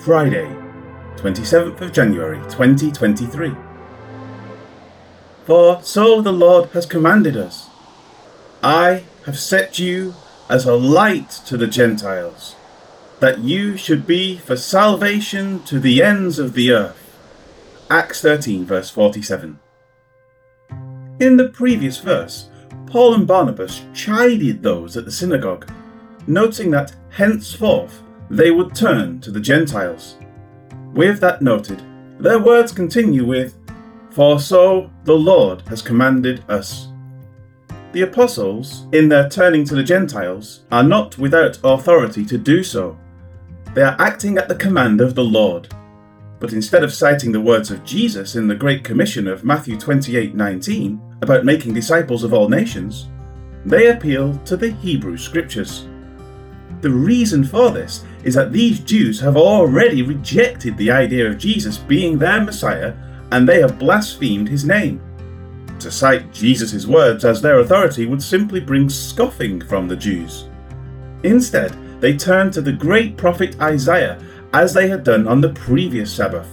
Friday, 27th of January 2023. For so the Lord has commanded us I have set you as a light to the Gentiles, that you should be for salvation to the ends of the earth. Acts 13, verse 47. In the previous verse, Paul and Barnabas chided those at the synagogue, noting that henceforth they would turn to the Gentiles. With that noted, their words continue with, For so the Lord has commanded us. The apostles, in their turning to the Gentiles, are not without authority to do so. They are acting at the command of the Lord. But instead of citing the words of Jesus in the Great Commission of Matthew 28:19 about making disciples of all nations, they appeal to the Hebrew Scriptures. The reason for this is that these Jews have already rejected the idea of Jesus being their Messiah and they have blasphemed his name. To cite Jesus' words as their authority would simply bring scoffing from the Jews. Instead, they turned to the great prophet Isaiah as they had done on the previous Sabbath.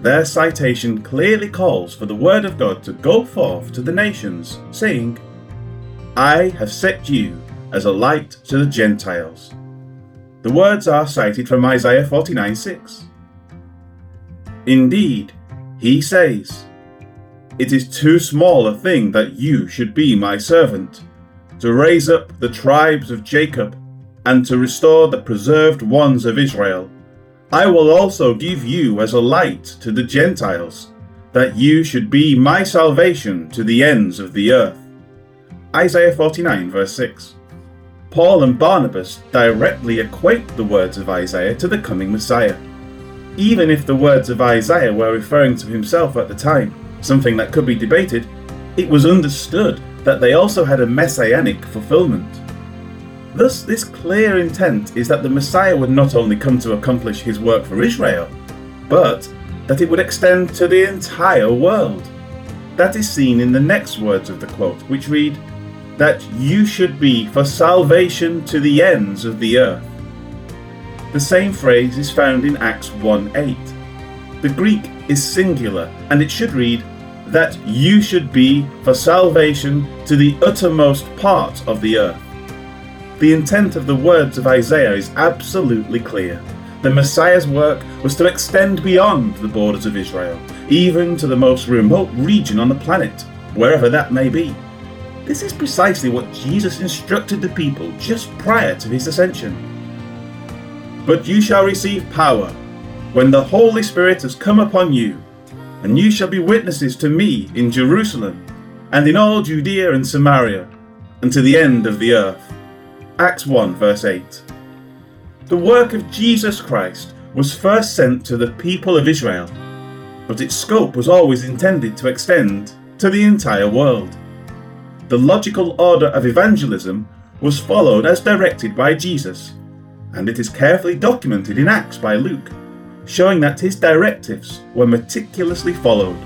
Their citation clearly calls for the word of God to go forth to the nations, saying, I have set you as a light to the Gentiles. The words are cited from Isaiah 49 6. Indeed, he says, it is too small a thing that you should be my servant, to raise up the tribes of Jacob, and to restore the preserved ones of Israel. I will also give you as a light to the Gentiles, that you should be my salvation to the ends of the earth. Isaiah 49, verse 6. Paul and Barnabas directly equate the words of Isaiah to the coming Messiah. Even if the words of Isaiah were referring to himself at the time, something that could be debated, it was understood that they also had a messianic fulfillment. Thus, this clear intent is that the Messiah would not only come to accomplish his work for Israel, but that it would extend to the entire world. That is seen in the next words of the quote, which read, That you should be for salvation to the ends of the earth. The same phrase is found in Acts 1 8. The Greek is singular, and it should read, That you should be for salvation to the uttermost part of the earth. The intent of the words of Isaiah is absolutely clear. The Messiah's work was to extend beyond the borders of Israel, even to the most remote region on the planet, wherever that may be. This is precisely what Jesus instructed the people just prior to his ascension. But you shall receive power when the Holy Spirit has come upon you, and you shall be witnesses to me in Jerusalem, and in all Judea and Samaria, and to the end of the earth. Acts 1, verse 8. The work of Jesus Christ was first sent to the people of Israel, but its scope was always intended to extend to the entire world. The logical order of evangelism was followed as directed by Jesus, and it is carefully documented in Acts by Luke showing that his directives were meticulously followed.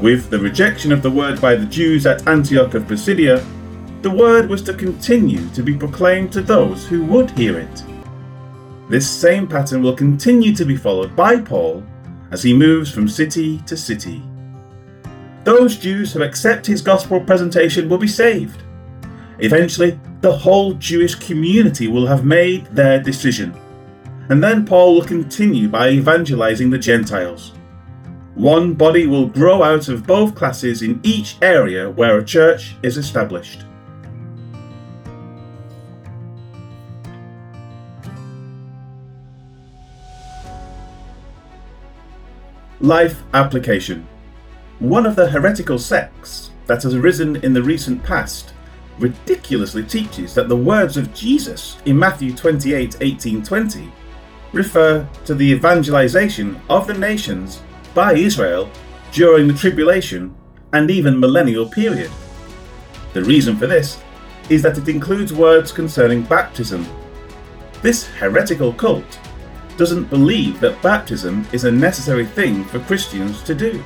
With the rejection of the word by the Jews at Antioch of Pisidia, the word was to continue to be proclaimed to those who would hear it. This same pattern will continue to be followed by Paul as he moves from city to city. Those Jews who accept his gospel presentation will be saved. Eventually, the whole Jewish community will have made their decision and then Paul will continue by evangelizing the Gentiles. One body will grow out of both classes in each area where a church is established. Life application. One of the heretical sects that has arisen in the recent past ridiculously teaches that the words of Jesus in Matthew 28 18 20 refer to the evangelization of the nations by Israel during the tribulation and even millennial period. The reason for this is that it includes words concerning baptism. This heretical cult doesn't believe that baptism is a necessary thing for Christians to do.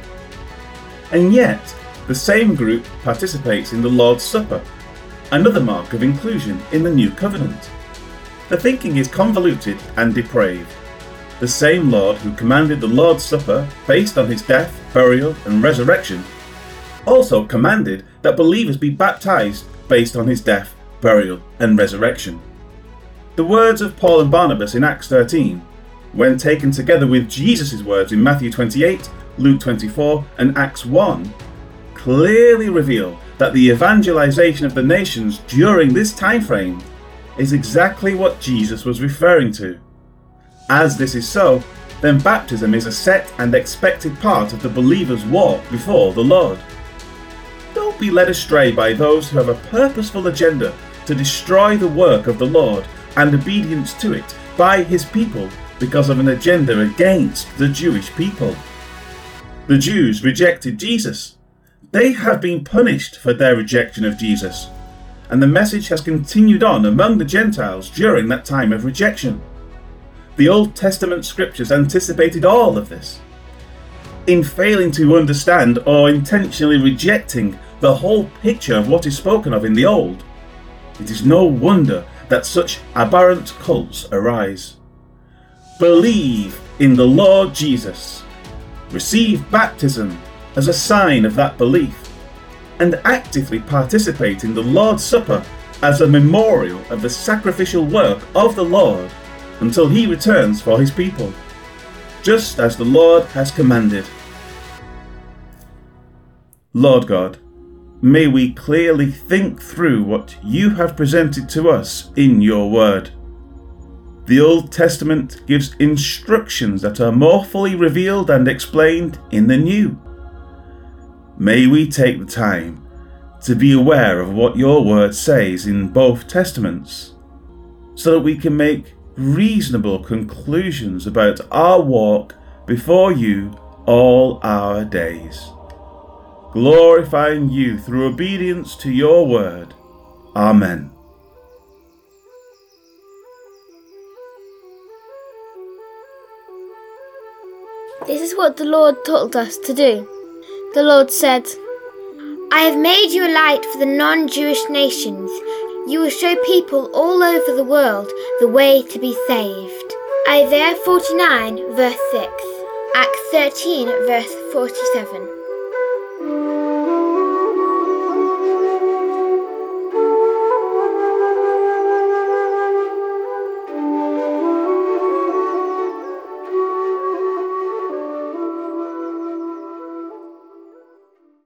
And yet, the same group participates in the Lord's Supper, another mark of inclusion in the New Covenant. The thinking is convoluted and depraved. the same Lord who commanded the Lord's Supper based on his death, burial, and resurrection, also commanded that believers be baptized based on his death, burial, and resurrection. The words of Paul and Barnabas in Acts 13, when taken together with Jesus' words in Matthew 28, Luke 24, and Acts 1, clearly reveal that the evangelization of the nations during this time frame is exactly what Jesus was referring to. As this is so, then baptism is a set and expected part of the believer's walk before the Lord. Don't be led astray by those who have a purposeful agenda to destroy the work of the Lord and obedience to it by his people because of an agenda against the Jewish people. The Jews rejected Jesus. They have been punished for their rejection of Jesus, and the message has continued on among the Gentiles during that time of rejection. The Old Testament scriptures anticipated all of this. In failing to understand or intentionally rejecting the whole picture of what is spoken of in the Old, it is no wonder that such aberrant cults arise. Believe in the Lord Jesus. Receive baptism as a sign of that belief, and actively participate in the Lord's Supper as a memorial of the sacrificial work of the Lord until he returns for his people, just as the Lord has commanded. Lord God, may we clearly think through what you have presented to us in your word. The Old Testament gives instructions that are more fully revealed and explained in the New. May we take the time to be aware of what your word says in both Testaments, so that we can make reasonable conclusions about our walk before you all our days. Glorifying you through obedience to your word. Amen. This is what the Lord told us to do. The Lord said, I have made you a light for the non Jewish nations. You will show people all over the world the way to be saved. Isaiah 49, verse 6, Acts 13, verse 47.